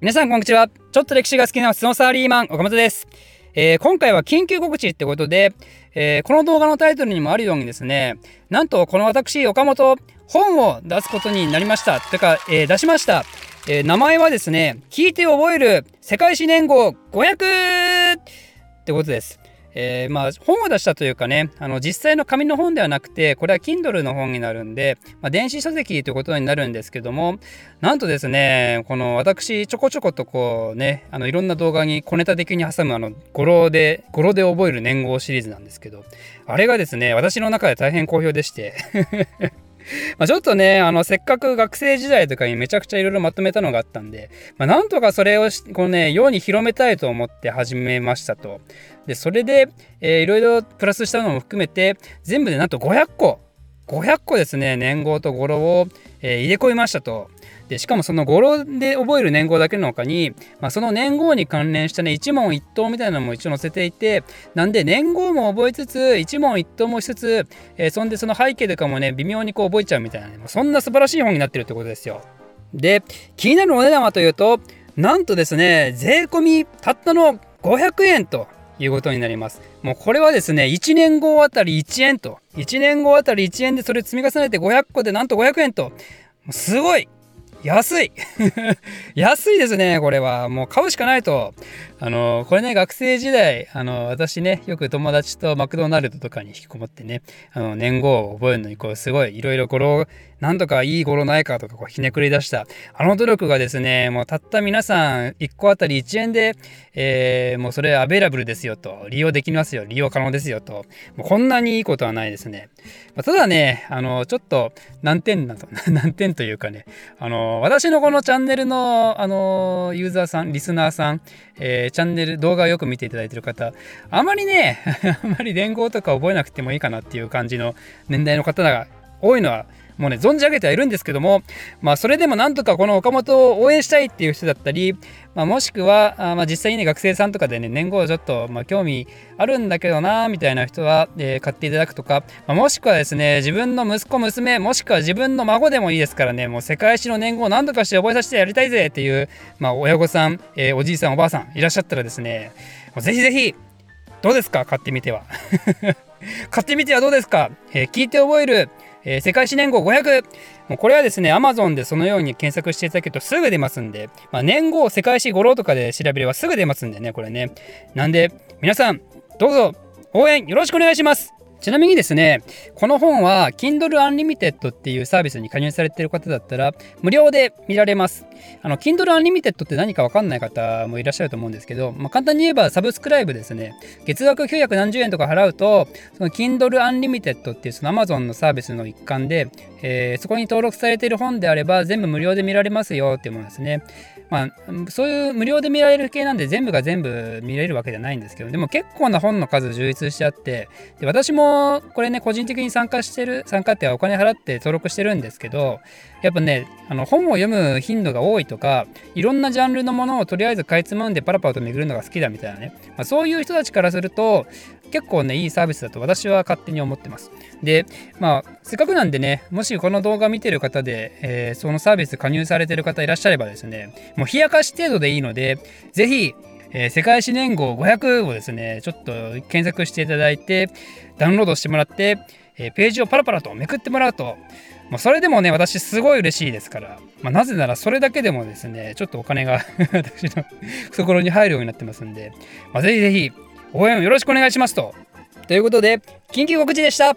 皆さんこんにちは。ちょっと歴史が好きなスノーサーリーマン岡本です。えー、今回は緊急告知ってことで、えー、この動画のタイトルにもあるようにですね、なんとこの私岡本本を出すことになりました。というか、えー、出しました。え名前はですね、聞いて覚える世界史年号500ってことです。えー、まあ本を出したというかねあの実際の紙の本ではなくてこれは Kindle の本になるんで、まあ、電子書籍ということになるんですけどもなんとですねこの私ちょこちょことこうねあのいろんな動画に小ネタ的に挟むあの語呂で語呂で覚える年号シリーズなんですけどあれがですね私の中で大変好評でして。まあちょっとね、あの、せっかく学生時代とかにめちゃくちゃいろいろまとめたのがあったんで、まあ、なんとかそれをこのね、世に広めたいと思って始めましたと。で、それで、えー、いろいろプラスしたのも含めて、全部でなんと500個、500個ですね、年号と語呂を、えー、入れ込みましたと。でしかもその語呂で覚える年号だけの他に、まあ、その年号に関連したね一問一答みたいなのも一応載せていてなんで年号も覚えつつ一問一答もしつつ、えー、そんでその背景とかもね微妙にこう覚えちゃうみたいなねそんな素晴らしい本になってるってことですよ。で気になるお値段はというとなんとですね税込みたったの500円ということになります。もうこれはですね、1年後あたり1円と、1年後あたり1円でそれ積み重ねて500個でなんと500円と、すごい安い 安いですね、これは。もう買うしかないと。あの、これね、学生時代、あの、私ね、よく友達とマクドナルドとかに引きこもってね、あの、年号を覚えるのに、こう、すごい、いろいろ語呂、なんとかいい語呂ないかとか、こう、ひねくり出した、あの努力がですね、もうたった皆さん、1個あたり1円で、えー、もうそれアベラブルですよと、利用できますよ、利用可能ですよと、もうこんなにいいことはないですね。まあ、ただね、あの、ちょっと難点だと、難点というかね、あの、私のこのチャンネルの、あの、ユーザーさん、リスナーさん、えー、チャンネル、動画をよく見ていただいている方、あまりね、あまり連合とか覚えなくてもいいかなっていう感じの年代の方が多いのはもうね、存じ上げてはいるんですけども、まあ、それでもなんとかこの岡本を応援したいっていう人だったり、まあ、もしくは、あまあ、実際にね、学生さんとかでね、年号ちょっと、まあ、興味あるんだけどな、みたいな人は、えー、買っていただくとか、まあ、もしくはですね、自分の息子、娘、もしくは自分の孫でもいいですからね、もう世界史の年号を何とかして覚えさせてやりたいぜっていう、まあ、親御さん、えー、おじいさん、おばあさんいらっしゃったらですね、ぜひぜひ、どうですか買ってみては。買ってみてはどうですか、えー、聞いて覚えるえー、世界史年号500もうこれはですね Amazon でそのように検索していただけるとすぐ出ますんで、まあ、年号世界史五郎とかで調べればすぐ出ますんでねこれね。なんで皆さんどうぞ応援よろしくお願いします。ちなみにですね、この本は Kindle Unlimited っていうサービスに加入されている方だったら無料で見られます。あの、Kindle Unlimited って何かわかんない方もいらっしゃると思うんですけど、まあ、簡単に言えばサブスクライブですね。月額900何十円とか払うと、その Kindle Unlimited っていうその Amazon のサービスの一環で、えー、そこに登録されている本であれば全部無料で見られますよっていうものですね。まあ、そういう無料で見られる系なんで全部が全部見れるわけじゃないんですけど、でも結構な本の数充実してあって、で私もこれね、個人的に参加してる、参加ってお金払って登録してるんですけど、やっぱね、あの本を読む頻度が多いとか、いろんなジャンルのものをとりあえずかいつまんでパラパラと巡るのが好きだみたいなね、まあ、そういう人たちからすると、結構ね、いいサービスだと私は勝手に思ってます。で、まあ、せっかくなんでね、もしこの動画見てる方で、えー、そのサービス加入されてる方いらっしゃればですね、もう冷やかし程度でいいので、ぜひ、えー、世界史年号500をですね、ちょっと検索していただいて、ダウンロードしてもらって、えー、ページをパラパラとめくってもらうと、まあ、それでもね、私すごい嬉しいですから、まあ、なぜならそれだけでもですね、ちょっとお金が 私の懐に入るようになってますんで、まあ、ぜひぜひ応援をよろしくお願いしますと。ということで、緊急告知でした